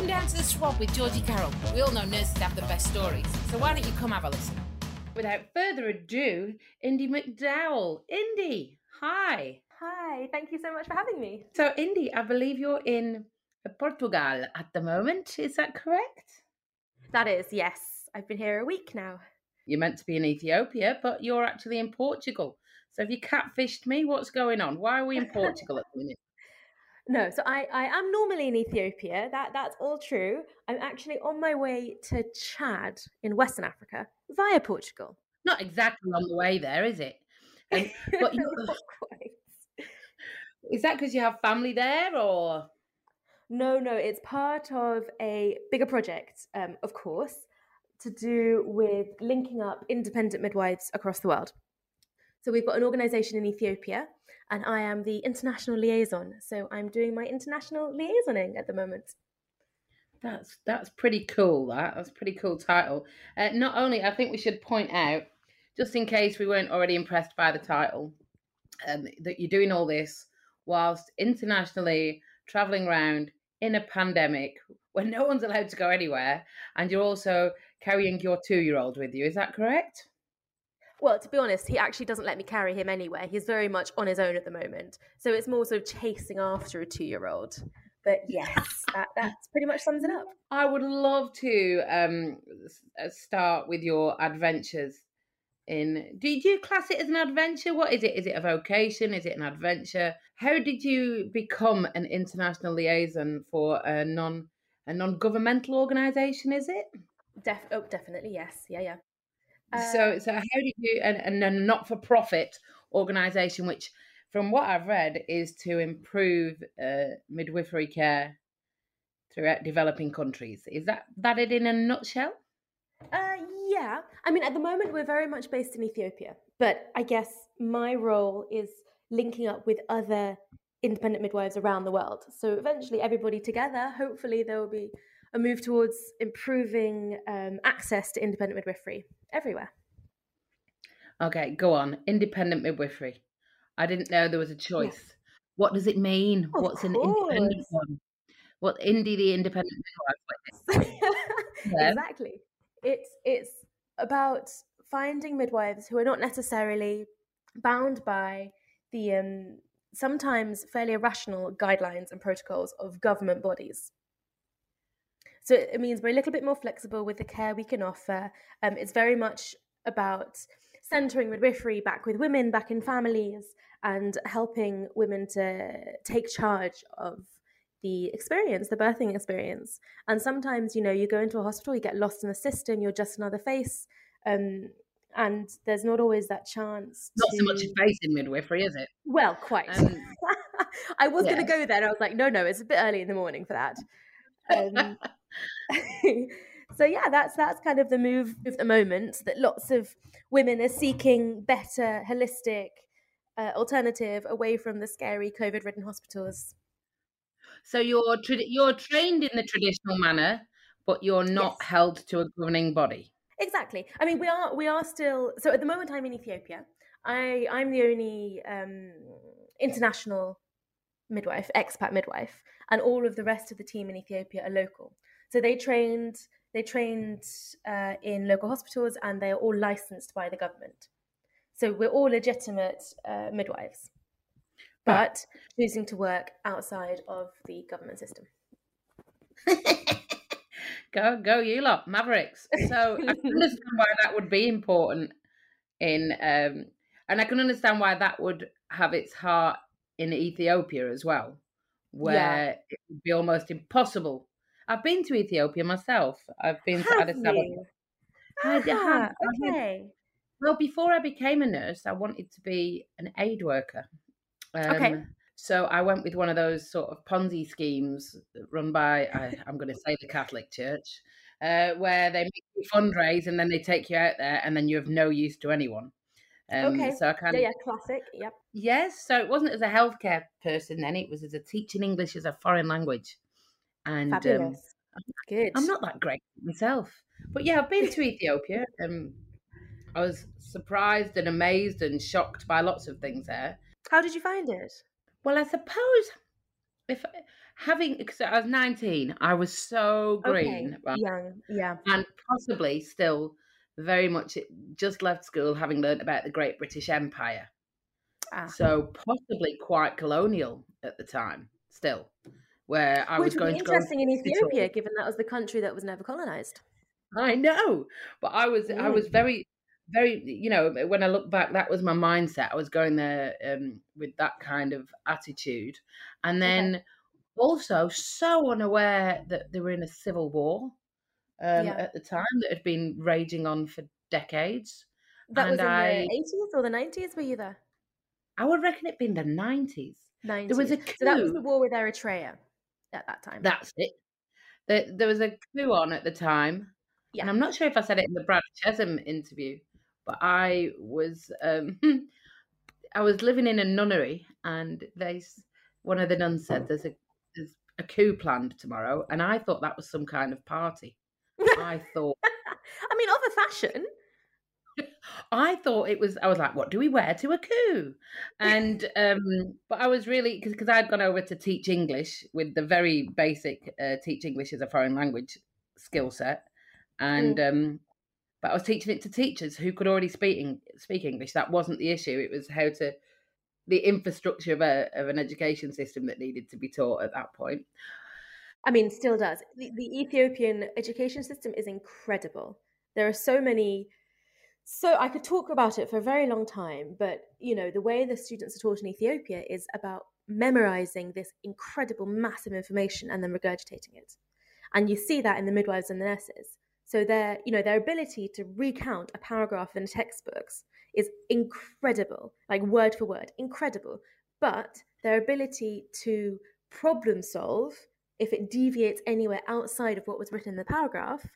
Welcome down to the swab with Georgie Carroll. We all know nurses have the best stories, so why don't you come have a listen? Without further ado, Indie McDowell. Indie, hi. Hi, thank you so much for having me. So, Indie, I believe you're in uh, Portugal at the moment. Is that correct? That is, yes. I've been here a week now. You're meant to be in Ethiopia, but you're actually in Portugal. So, have you catfished me? What's going on? Why are we in Portugal at the minute? No, so I, I am normally in Ethiopia. That that's all true. I'm actually on my way to Chad in Western Africa via Portugal. Not exactly on the way there, is it? Um, but you, is that because you have family there, or No, no, it's part of a bigger project, um, of course, to do with linking up independent midwives across the world. So we've got an organisation in Ethiopia, and I am the international liaison. So I'm doing my international liaisoning at the moment. That's that's pretty cool. That that's pretty cool title. Uh, not only, I think we should point out, just in case we weren't already impressed by the title, um, that you're doing all this whilst internationally traveling around in a pandemic when no one's allowed to go anywhere, and you're also carrying your two-year-old with you. Is that correct? Well, to be honest, he actually doesn't let me carry him anywhere. He's very much on his own at the moment. So it's more sort of chasing after a two year old. But yes, that, that pretty much sums it up. I would love to um, uh, start with your adventures. In do you class it as an adventure? What is it? Is it a vocation? Is it an adventure? How did you become an international liaison for a non a non governmental organisation? Is it Def- oh, definitely, yes. Yeah, yeah. So? Uh, So how do you and, and a not for profit organisation, which from what I've read is to improve uh, midwifery care throughout developing countries. Is that that it in a nutshell? Uh, yeah. I mean, at the moment, we're very much based in Ethiopia, but I guess my role is linking up with other independent midwives around the world. So eventually, everybody together, hopefully, there will be a move towards improving um, access to independent midwifery everywhere. Okay, go on. Independent midwifery. I didn't know there was a choice. What does it mean? Of What's an independent course. one? What indie the independent midwife? Yeah. exactly. It's it's about finding midwives who are not necessarily bound by the um, sometimes fairly irrational guidelines and protocols of government bodies. So it means we're a little bit more flexible with the care we can offer. Um, it's very much about centering midwifery back with women, back in families, and helping women to take charge of the experience, the birthing experience. And sometimes, you know, you go into a hospital, you get lost in the system, you're just another face. Um, and there's not always that chance. Not to... so much a face in midwifery, is it? Well, quite. Um, I was yeah. going to go there. And I was like, no, no, it's a bit early in the morning for that. Um, so yeah, that's that's kind of the move of the moment. That lots of women are seeking better, holistic uh, alternative away from the scary COVID-ridden hospitals. So you're trad- you're trained in the traditional manner, but you're not Yes. held to a governing body. Exactly. I mean, we are we are still. So at the moment, I'm in Ethiopia. I I'm the only um, international midwife, expat midwife, and all of the rest of the team in Ethiopia are local. So they trained they trained uh, in local hospitals, and they are all licensed by the government. So we're all legitimate uh, midwives, but choosing to work outside of the government system. go go you lot, mavericks. So I can understand why that would be important in um and I can understand why that would have its heart in Ethiopia as well, where it would be almost impossible. I've been to Ethiopia myself. I've been to Have Addis Ababa. you? I d- have. Ah, okay. Well, before I became a nurse, I wanted to be an aid worker. Um, Okay. So I went with one of those sort of Ponzi schemes run by, I, I'm going to say the Catholic Church, uh, where they make you fundraise and then they take you out there and then you have no use to anyone. Um, Okay. So I kind Yeah, of, yeah, classic. Yep. yes. So it wasn't as a healthcare person then, it was as a teaching English as a foreign language. And um. Good. I'm not that great myself. But yeah, I've been to Ethiopia. Um, I was surprised and amazed and shocked by lots of things there. How did you find it? Well, I suppose if having because I was 19, I was so green, Okay, right? young, yeah. And possibly still very much just left school having learnt about the Great British Empire. Ah. So possibly quite colonial at the time, still, where I was Which would going be to go interesting in Ethiopia, given that was the country that was never colonized. I know, but I was I Mm. was very very you know when I look back, that was my mindset. I was going there um, with that kind of attitude, and Okay. then also so unaware that they were in a civil war um, Yeah. at the time that had been raging on for decades, That was in I the 80s or the 90s, were you there? I would reckon it'd been the nineties. 90s. There was 90s. a So that was the war with Eritrea at that time. That's it. There, there was a coup on at the time, Yeah. and I'm not sure if I said it in the Brad Chesham interview, but I was um, I was living in a nunnery, and they one of the nuns said there's a there's a coup planned tomorrow, and I thought that was some kind of party. I thought I mean, of a fashion. I thought it was. I was like, "What do we wear to a coup?" And um, but I was really because I'd gone over to teach English with the very basic uh, teach English as a foreign language skill set, and um, but I was teaching it to teachers who could already speak speak English. That wasn't the issue. It was how to the infrastructure of a of an education system that needed to be taught at that point. I mean, still does. The, the Ethiopian education system is incredible. There are so many. So I could talk about it for a very long time, but you know, the way the students are taught in Ethiopia is about memorizing this incredible, massive information and then regurgitating it. And you see that in the midwives and the nurses. So their, you know, their ability to recount a paragraph in textbooks is incredible, like word for word, incredible. But their ability to problem solve if it deviates anywhere outside of what was written in the paragraph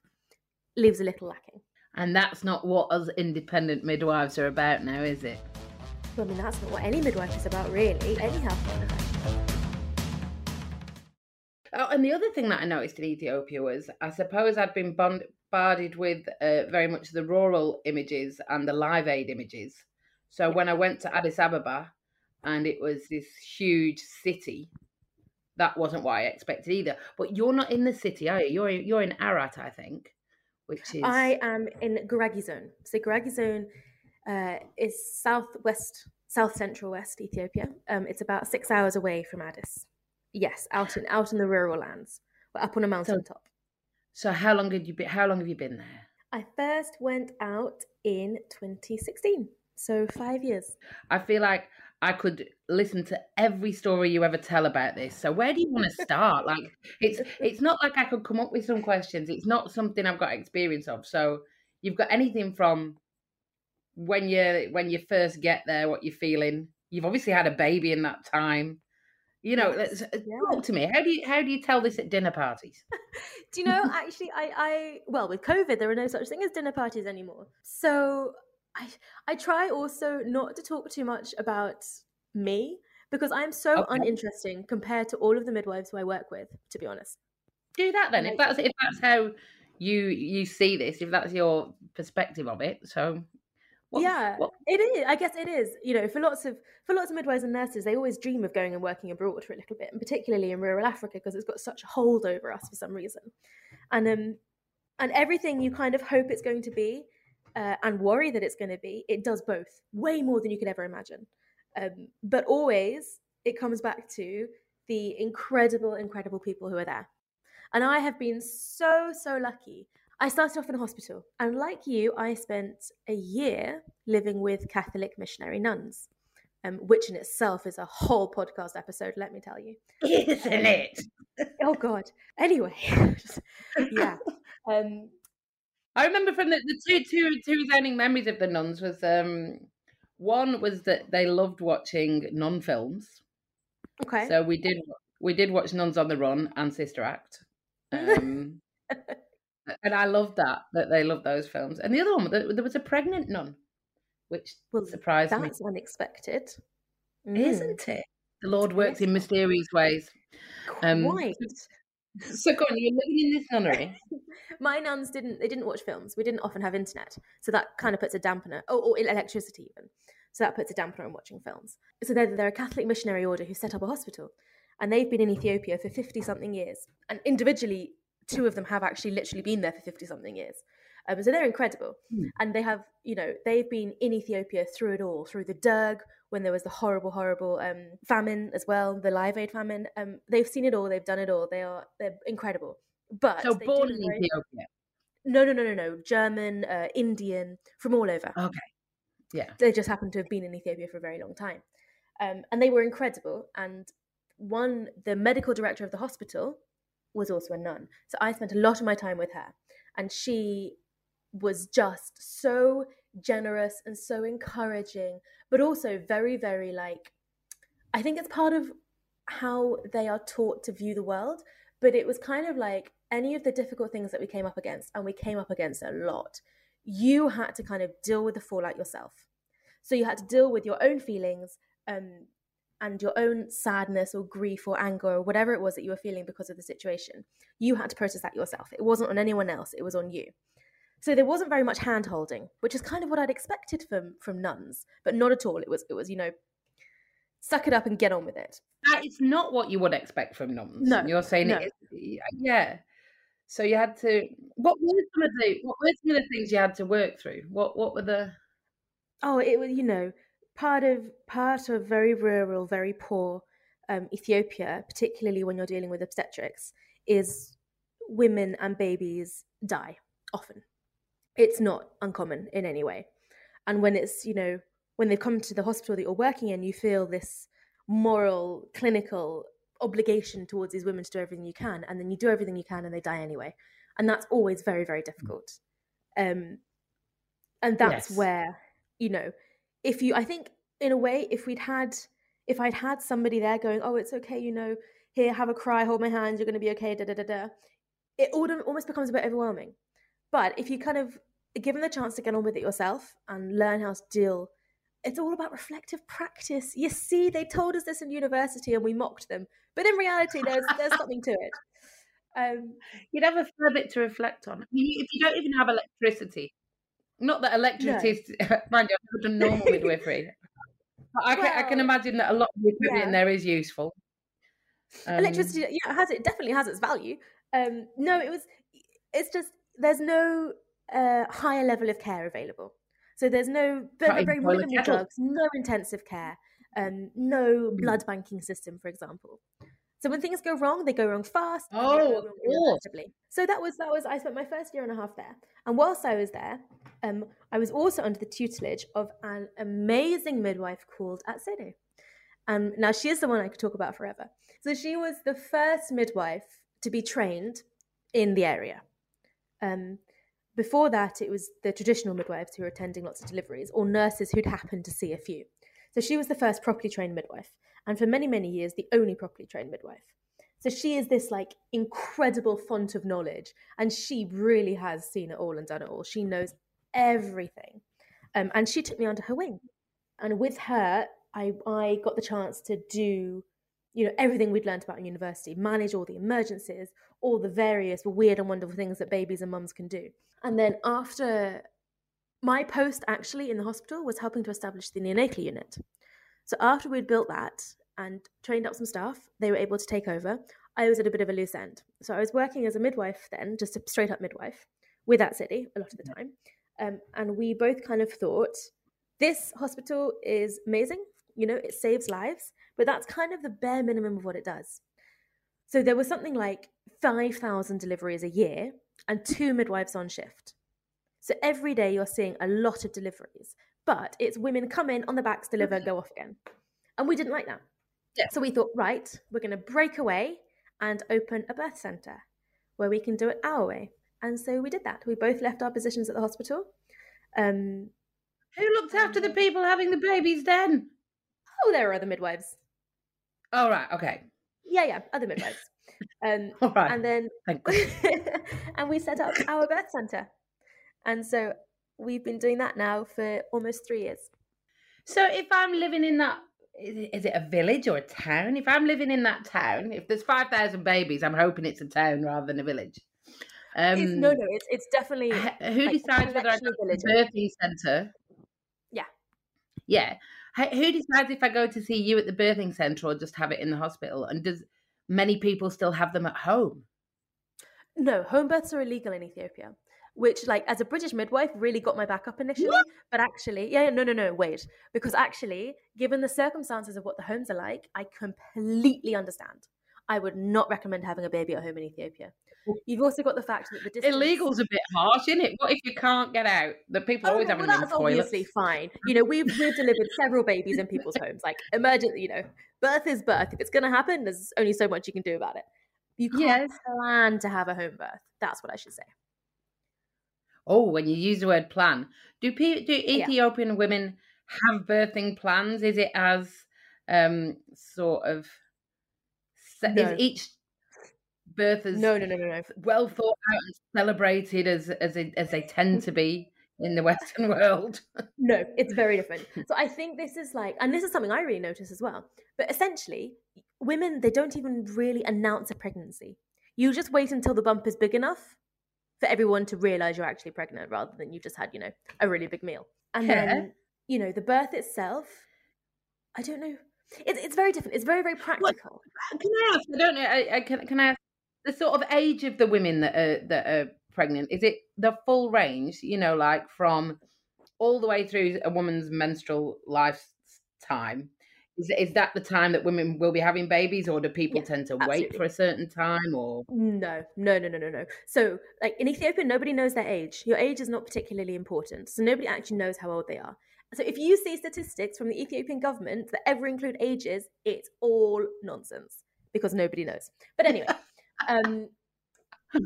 leaves a little lacking. And that's not what us independent midwives are about now, is it? Well, I mean, that's not what any midwife is about, really. Any healthcare. Oh, and the other thing that I noticed in Ethiopia was, I suppose I'd been bombarded with uh, very much the rural images and the Live Aid images. So when I went to Addis Ababa, and it was this huge city, that wasn't what I expected either. But you're not in the city, are you? You're you're in Arat, I think, which is I am in Gurage Zone. So Gurage Zone uh, is southwest, south central west Ethiopia. Um, it's about six hours away from Addis. Yes, out in out in the rural lands. We're up on a mountaintop. so. How long had you been? How long have you been there? I first went out in 2016, so five years. I feel like I could listen to every story you ever tell about this. So where do you want to start? Like it's it's not like I could come up with some questions. It's not something I've got experience of. So you've got anything from when you when you first get there, what you're feeling. You've obviously had a baby in that time. You know, Yes, uh, yeah. talk to me. How do you how do you tell this at dinner parties? Do you know, actually, I, I, well, with COVID, there are no such thing as dinner parties anymore. So I, I try also not to talk too much about me because I'm so Okay. uninteresting compared to all of the midwives who I work with, to be honest. Do that then. If that's if that's how you you see this, if that's your perspective of it. So what- yeah, what- it is. I guess it is. You know, for lots of for lots of midwives and nurses, they always dream of going and working abroad for a little bit, and particularly in rural Africa because it's got such a hold over us for some reason. And um, and everything you kind of hope it's going to be, uh, and worry that it's going to be, it does both way more than you could ever imagine. Um, but always it comes back to the incredible, incredible people who are there. And I have been so, so lucky. I started off in a hospital, and like you, I spent a year living with Catholic missionary nuns, um, which in itself is a whole podcast episode, let me tell you. isn't it? Oh, God. Anyway, yeah. Um, I remember from the, the two two two resounding memories of the nuns was um one was that they loved watching nun films. okay. So we did we did watch Nuns on the Run and Sister Act. Um, and I loved that that they loved those films. And the other one there, was a pregnant nun, which Well, surprised me, That's unexpected. Mm, isn't it? The Lord works in mysterious ways. Um, Quite. So go on, you're living in this nunnery. My nuns didn't. They didn't watch films. We didn't often have internet, so that kind of puts a dampener. Oh, or electricity even. So that puts a dampener on watching films. So they're, they're a Catholic missionary order who set up a hospital, and they've been in Ethiopia for 50 something years. And individually, two of them have actually literally been there for 50 something years. Um, so they're incredible. Hmm. And they have, you know, they've been in Ethiopia through it all, through the Derg, when there was the horrible, horrible um, famine as well, the Live Aid famine. Um, they've seen it all, they've done it all. They are, they're incredible. But So born in Ethiopia. No, no, no, no, no. German, uh, Indian, from all over. Okay. Yeah. They just happened to have been in Ethiopia for a very long time. Um, and they were incredible. And one, the medical director of the hospital was also a nun. So I spent a lot of my time with her. And she was just so generous and so encouraging, but also very, very like, I think it's part of how they are taught to view the world. But it was kind of like any of the difficult things that we came up against, and we came up against a lot, you had to kind of deal with the fallout yourself. So you had to deal with your own feelings um, and your own sadness or grief or anger or whatever it was that you were feeling because of the situation. You had to process that yourself. It wasn't on anyone else, it was on you. So there wasn't very much hand holding, which is kind of what I'd expected from from nuns, but not at all. It was it was, you know, suck it up and get on with it. That is not what you would expect from nuns. No, You're saying no. it is, yeah. So you had to. What were some of the What were some of the things you had to work through? What What were the? Oh, it was you know part of part of very rural, very poor um, Ethiopia, particularly when you're dealing with obstetrics, is women and babies die often. It's not uncommon in any way, and when it's you know when they come to the hospital that you're working in, you feel this moral, clinical obligation towards these women to do everything you can, and then you do everything you can, and they die anyway, and that's always very very difficult. Um, and that's Yes. where you know if you i think in a way if we'd had if i'd had somebody there going oh it's okay you know here have a cry hold my hand you're going to be okay da da da da it al- almost becomes a bit overwhelming. But if you kind of given the chance to get on with it yourself and learn how to deal it's all about reflective practice. You see they told us this in university and we mocked them but in reality there's there's something to it um You'd have a fair bit to reflect on. I mean, if you don't even have electricity, not that electricity is, mind you, I've never done normal midwifery. But I, can, I can imagine that a lot of the equipment in there is useful. Um, electricity yeah it has it definitely has its value um no it was it's just there's no uh higher level of care available so there's no very, very minimal drugs no intensive care um no Mm. blood banking system for example so when things go wrong they go wrong fast Oh, of course. so that was that was i spent my first year and a half there and whilst i was there um i was also under the tutelage of an amazing midwife called atsede um, now she is the one I could talk about forever. So she was the first midwife to be trained in the area. Um, before that, it was the traditional midwives who were attending lots of deliveries or nurses who'd happened to see a few. So she was the first properly trained midwife, and for many, many years, the only properly trained midwife. So she is this like incredible font of knowledge, and she really has seen it all and done it all. She knows everything, um, and she took me under her wing. And with her, I I got the chance to do, you know, everything we'd learned about in university, manage all the emergencies, all the various weird and wonderful things that babies and mums can do. And then after my post actually in the hospital was helping to establish the neonatal unit. So after we'd built that and trained up some staff, they were able to take over. I was at a bit of a loose end. So I was working as a midwife then, just a straight up midwife with Atsede a lot of the time. Um, and we both kind of thought this hospital is amazing, you know, it saves lives, but that's kind of the bare minimum of what it does. So there was something like 5,000 deliveries a year and two midwives on shift. So every day you're seeing a lot of deliveries, but it's women come in on the backs, deliver, go off again. And we didn't like that. Yeah. So we thought, right, we're going to break away and open a birth centre where we can do it our way. And so we did that. We both left our positions at the hospital. Um, Who looked after the people having the babies then? oh, there are other midwives. Oh, right. Okay. Yeah, yeah, other midwives. Um, All right. and then and we set up our birth center and so we've been doing that now for almost three years So if I'm living in that, is it, a village or a town? If I'm living in that town, if there's 5,000 babies, I'm hoping it's a town rather than a village. Um, it's, no no it's, it's definitely who like, decides whether I go to the birthing centre? Yeah. Yeah. Who decides if I go to see you at the birthing centre or just have it in the hospital? And does many people still have them at home? No, home births are illegal in Ethiopia. Which, like, as a British midwife, really got my back up initially. What? But actually, yeah, no, no, no, wait. Because actually, given the circumstances of what the homes are like, I completely understand. I would not recommend having a baby at home in Ethiopia. You've also got the fact that the distance... illegal's a bit harsh, isn't it? What if you can't get out? The people Oh, always well, having well, that's obviously fine. You know, we've we've delivered several babies in people's homes. Like emergent, you know, birth is birth. If it's going to happen, there's only so much you can do about it. You can't Yes. plan to have a home birth. That's what I should say. Oh, when you use the word plan, do do Ethiopian women have birthing plans? Is it as um sort of se- No. is each birth as No, no, no, no, no. well thought out and celebrated as as they, as they tend to be in the Western world? No, it's very different. So I think this is like, and this is something I really notice as well. But essentially, women they don't even really announce a pregnancy. You just wait until the bump is big enough for everyone to realize you're actually pregnant, rather than you've just had, you know, a really big meal. And Yeah. then, you know, the birth itself. I don't know. It's it's very different. It's very very practical. Can I ask? I don't know. I, I can can I ask the sort of age of the women that are that are pregnant? Is it the full range? You know, like from all the way through a woman's menstrual lifetime. Is is that the time that women will be having babies, or do people Yeah, tend to wait for a certain time? Or No, no, no, no, no, no. So, like in Ethiopia, nobody knows their age. Your age is not particularly important. So, nobody actually knows how old they are. So, if you see statistics from the Ethiopian government that ever include ages, it's all nonsense because nobody knows. But anyway, um,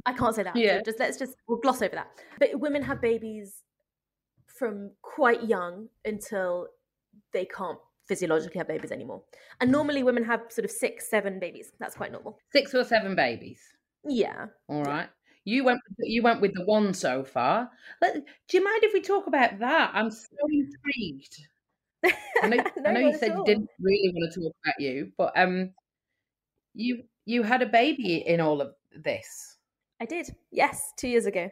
I can't say that. so Yeah. just let's just we'll gloss over that. But women have babies from quite young until they can't physiologically have babies anymore. And normally, women have sort of six, seven babies. That's quite normal. six or seven babies? Yeah. All right. You went. You went with the one so far. Let, do you mind if we talk about that? I'm so intrigued. I know, I know you said you didn't really want to talk about you, but um, you you had a baby in all of this. I did. Yes, two years ago.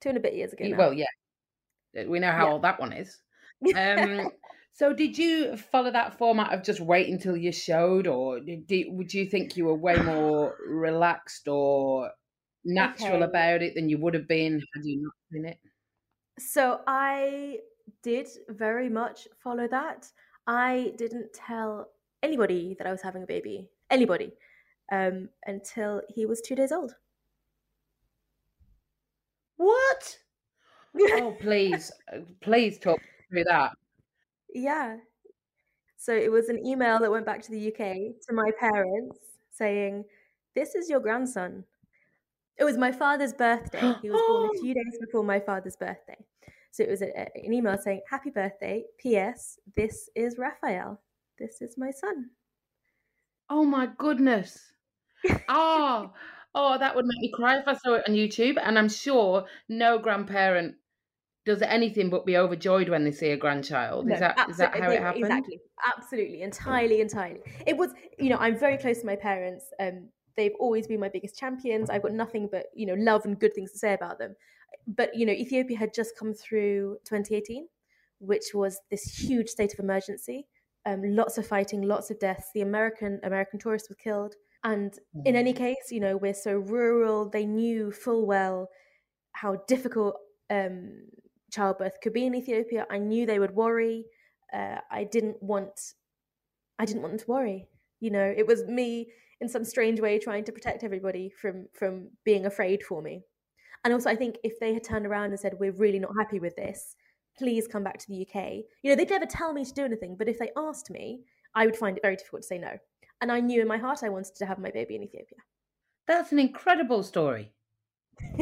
Two and a bit years ago. Now. Well, yeah, we know how Yeah. old that one is. Um, so did you follow that format of just wait until you showed, or did, did, would you think you were way more relaxed or natural Okay. about it than you would have been had you not been it? so I did very much follow that. I didn't tell anybody that I was having a baby, anybody, um, until he was two days old. What? Oh, please, uh, please talk through that. Yeah. So it was an email that went back to the UK to my parents saying, This is your grandson. It was my father's birthday. He was born a few days before my father's birthday. So it was a, an email saying, Happy birthday. P.S. This is Raphael. This is my son. Oh my goodness. Oh, oh, that would make me cry if I saw it on YouTube. And I'm sure no grandparent does anything but be overjoyed when they see a grandchild. No, is that is that how it happened? Exactly. Absolutely. Entirely, entirely. It was, you know, I'm very close to my parents. Um, they've always been my biggest champions. I've got nothing but, you know, love and good things to say about them. But, you know, Ethiopia had just come through 2018, which was this huge state of emergency. Um, lots of fighting, lots of deaths. The American American tourist was killed. And in any case, you know, we're so rural. They knew full well how difficult um, childbirth could be in Ethiopia. I knew they would worry. Uh, I didn't want, I didn't want them to worry. You know, it was me in some strange way trying to protect everybody from from being afraid for me. And also, I think if they had turned around and said, "We're really not happy with this," please come back to the UK. You know, they'd never tell me to do anything, but if they asked me, I would find it very difficult to say no. And I knew in my heart I wanted to have my baby in Ethiopia. That's an incredible story.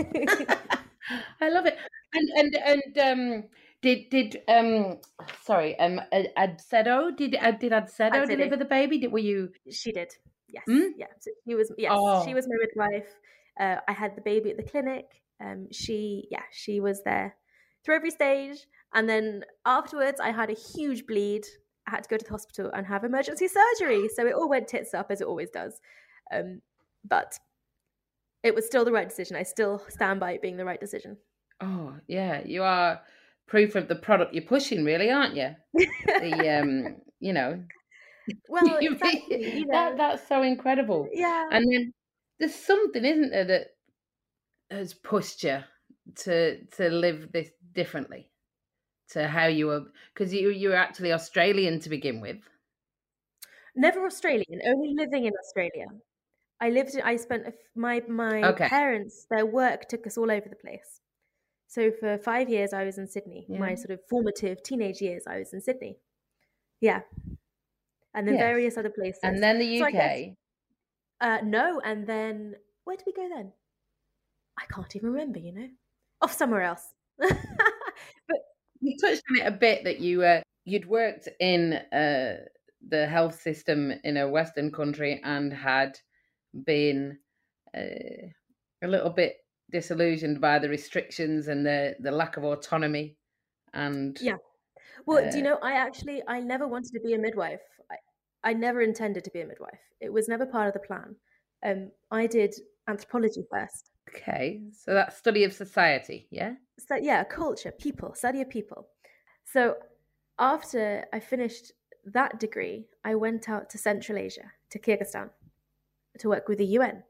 I love it. And and and um did did um sorry um Ad- Adsedo did uh, did Adsedo Adsedo. deliver the baby? Did were you She did. Yes. Hmm? Yeah. So she was yes, Oh. she was my midwife. Uh, I had the baby at the clinic. Um, she yeah, she was there through every stage. And then afterwards I had a huge bleed. I had to go to the hospital and have emergency surgery. So it all went tits up as it always does. Um, but it was still the right decision. I still stand by it being the right decision. Oh, yeah, you are proof of the product you're pushing, really, aren't you? the um, you know, well, exactly, you know. that that's so incredible. Yeah, and then there's something, isn't there, that has pushed you to to live this differently to how you were because you you were actually Australian to begin with. Never Australian, only living in Australia. I lived. I spent my my okay. parents. Their work took us all over the place. So for five years, I was in Sydney. Yeah. My sort of formative teenage years, I was in Sydney. Yeah, and then yes. various other places. And then the UK. So guess, uh, no, and then where did we go then? I can't even remember. You know, off somewhere else. but you touched on it a bit that you uh, you'd worked in uh, the health system in a Western country and had been uh, a little bit disillusioned by the restrictions and the the lack of autonomy and yeah. Well uh, do you uh know i actually i never wanted to be a midwife. I, I never intended to be a midwife. It was never part of the plan. Um i did anthropology first. Okay so that study of society yeah? So yeah culture people study of people. So after i finished that degree i went out to central asia to kyrgyzstan to work with the UN,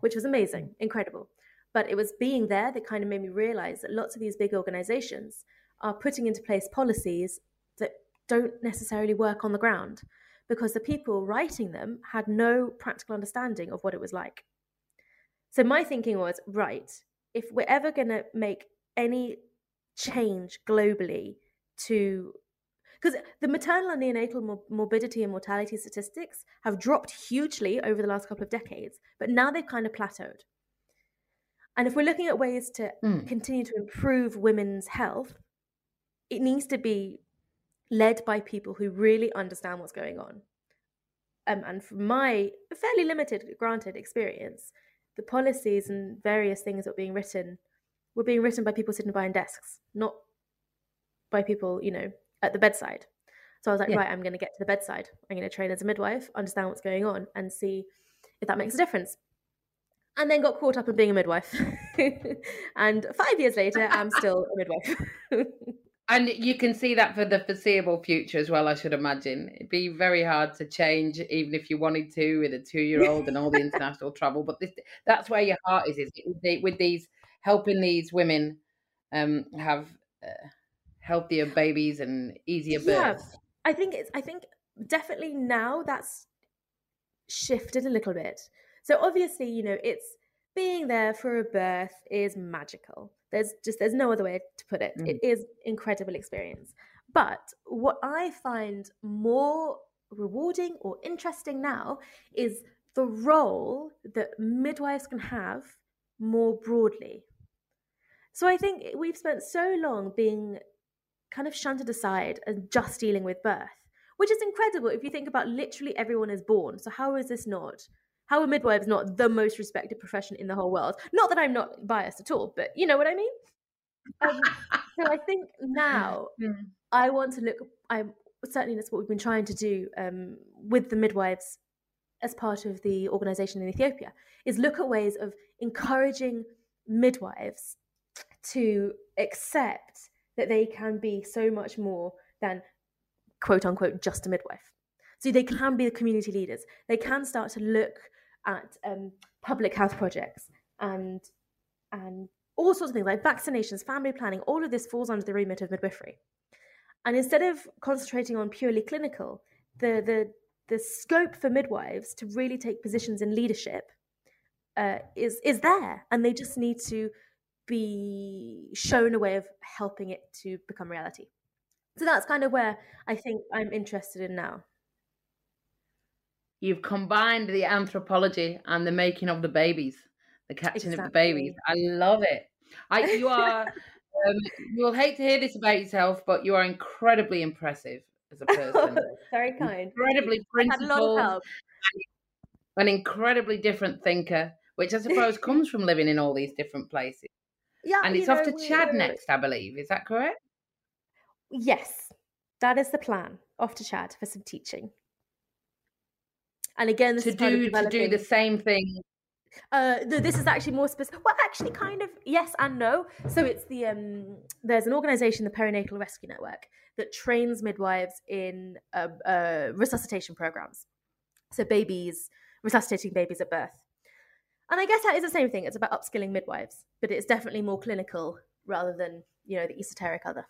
which was amazing, incredible. But it was being there that kind of made me realize that lots of these big organizations are putting into place policies that don't necessarily work on the ground because the people writing them had no practical understanding of what it was like. So my thinking was right, if we're ever going to make any change globally to because the maternal and neonatal morbidity and mortality statistics have dropped hugely over the last couple of decades, but now they've kind of plateaued. And if we're looking at ways to mm. continue to improve women's health, it needs to be led by people who really understand what's going on. Um, and from my fairly limited, granted, experience, the policies and various things that were being written were being written by people sitting behind desks, not by people, you know, at the bedside. So I was like, yeah. right, I'm going to get to the bedside. I'm going to train as a midwife, understand what's going on, and see if that makes a difference. And then got caught up in being a midwife. and five years later, I'm still a midwife. and you can see that for the foreseeable future as well, I should imagine. It'd be very hard to change, even if you wanted to, with a two year old and all the international travel. But this, that's where your heart is, is it? with these helping these women um, have. Uh, healthier babies and easier yeah, births. I think it's I think definitely now that's shifted a little bit. So obviously, you know, it's being there for a birth is magical. There's just there's no other way to put it. Mm. It is incredible experience. But what I find more rewarding or interesting now is the role that midwives can have more broadly. So I think we've spent so long being kind of shunted aside and just dealing with birth, which is incredible if you think about literally everyone is born. So how is this not? How are midwives not the most respected profession in the whole world? Not that I'm not biased at all, but you know what I mean. Um, so I think now mm. I want to look. I'm certainly that's what we've been trying to do um, with the midwives as part of the organization in Ethiopia is look at ways of encouraging midwives to accept that they can be so much more than quote unquote just a midwife. So they can be the community leaders. They can start to look at um, public health projects and and all sorts of things like vaccinations, family planning. All of this falls under the remit of midwifery. And instead of concentrating on purely clinical, the the the scope for midwives to really take positions in leadership uh, is is there, and they just need to be shown a way of helping it to become reality. So that's kind of where I think I'm interested in now. You've combined the anthropology and the making of the babies, the catching exactly. of the babies. I love it. I, you are. um, you will hate to hear this about yourself, but you are incredibly impressive as a person. Very kind. Incredibly principled. An incredibly different thinker, which I suppose comes from living in all these different places. Yeah, and it's off to Chad next, I believe. Is that correct? Yes, that is the plan. Off to Chad for some teaching. And again, to do to do the same thing Uh, no, this is actually more specific. Well, actually, kind of yes and no. So it's the um, there's an organisation, the Perinatal Rescue Network, that trains midwives in uh, uh, resuscitation programs. So babies resuscitating babies at birth, and I guess that is the same thing. It's about upskilling midwives, but it's definitely more clinical rather than you know the esoteric other.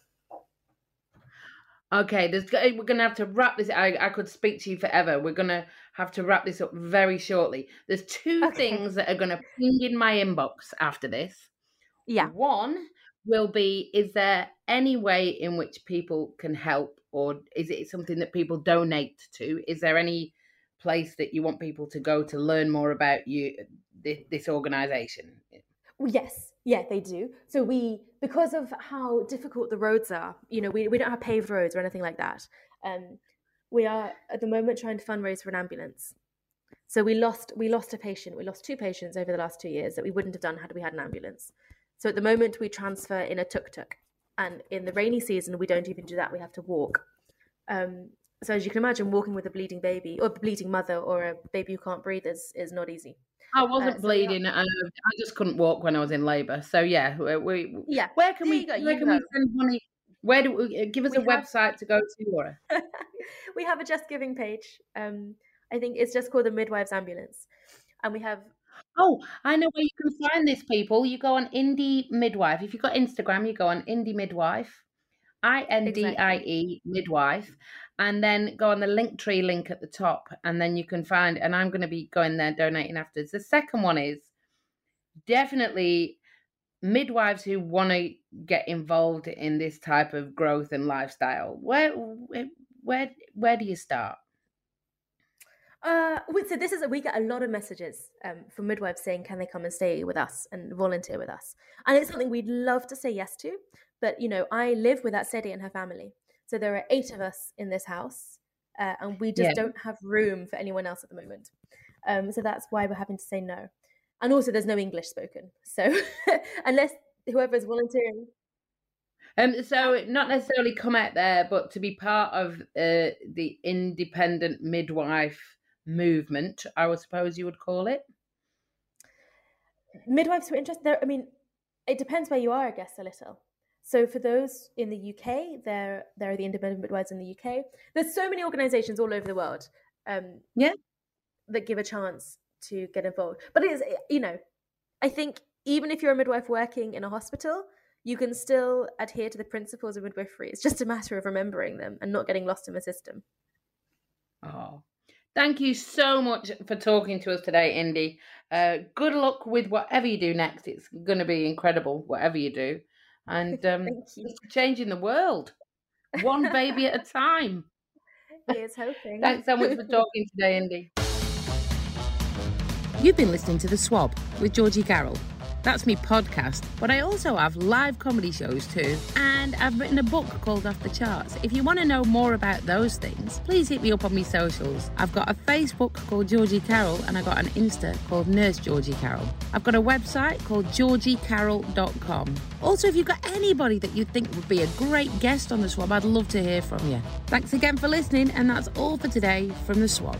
Okay, there's, we're going to have to wrap this. I, I could speak to you forever. We're going to have to wrap this up very shortly. There's two Okay. things that are going to ping in my inbox after this. Yeah. One will be Is there any way in which people can help, or is it something that people donate to? Is there any place that you want people to go to learn more about you, this, this organization? Yes, yeah, they do. So we, because of how difficult the roads are, you know, we, we don't have paved roads or anything like that. Um, we are at the moment trying to fundraise for an ambulance. So we lost we lost a patient. We lost two patients over the last two years that we wouldn't have done had we had an ambulance. So at the moment we transfer in a tuk tuk, and in the rainy season we don't even do that. We have to walk. Um, so as you can imagine, walking with a bleeding baby or a bleeding mother or a baby who can't breathe is is not easy. I wasn't Uh, so bleeding. uh, I just couldn't walk when I was in labour. So yeah, we, we Yeah, where can we go, where can we send money? Where do we uh, give us We a have- website to go to, Laura? we have a Just Giving page. Um, I think it's just called the Midwives Ambulance, and we have Oh, I know where you can find this. People, you go on Indie Midwife. If you've got Instagram, you go on Indie Midwife, I N D I E Midwife, and then go on the link tree link at the top, and then you can find. And I'm going to be going there donating afterwards. The second one is definitely midwives who want to get involved in this type of growth and lifestyle. Where where where, do you start? Uh, so this is we get a lot of messages um, from midwives saying, "Can they come and stay with us and volunteer with us?" And it's something we'd love to say yes to, but you know, I live with Sadie and her family, so there are eight of us in this house, uh, and we just Yeah. don't have room for anyone else at the moment. Um, so that's why we're having to say no. And also, there's no English spoken, so unless whoever is volunteering, Um, so not necessarily come out there, but to be part of uh, the independent midwife movement, I would suppose you would call it. midwives who are interested there i mean it depends where you are i guess a little so for those in the uk there there are the independent midwives in the uk there's so many organizations all over the world um Yeah. that give a chance to get involved but it is you know i think even if you're a midwife working in a hospital you can still adhere to the principles of midwifery it's just a matter of remembering them and not getting lost in the system Oh, thank you so much for talking to us today, Indie. Uh, good luck with whatever you do next. It's going to be incredible, whatever you do, and um, thank you just changing the world one baby at a time. here's hoping Thanks so much for talking today, Indie. You've been listening to The Swab with Georgie Carroll. That's me podcast, but I also have live comedy shows too, and I've written a book called Off the Charts. If you want to know more about those things, please hit me up on my socials. I've got a Facebook called Georgie Carroll, and I've got an Insta called Nurse Georgie Carroll. I've got a website called georgiecarroll.com. Also, if you've got anybody that you think would be a great guest on The Swab, I'd love to hear from you. Thanks again for listening, and that's all for today from The Swab.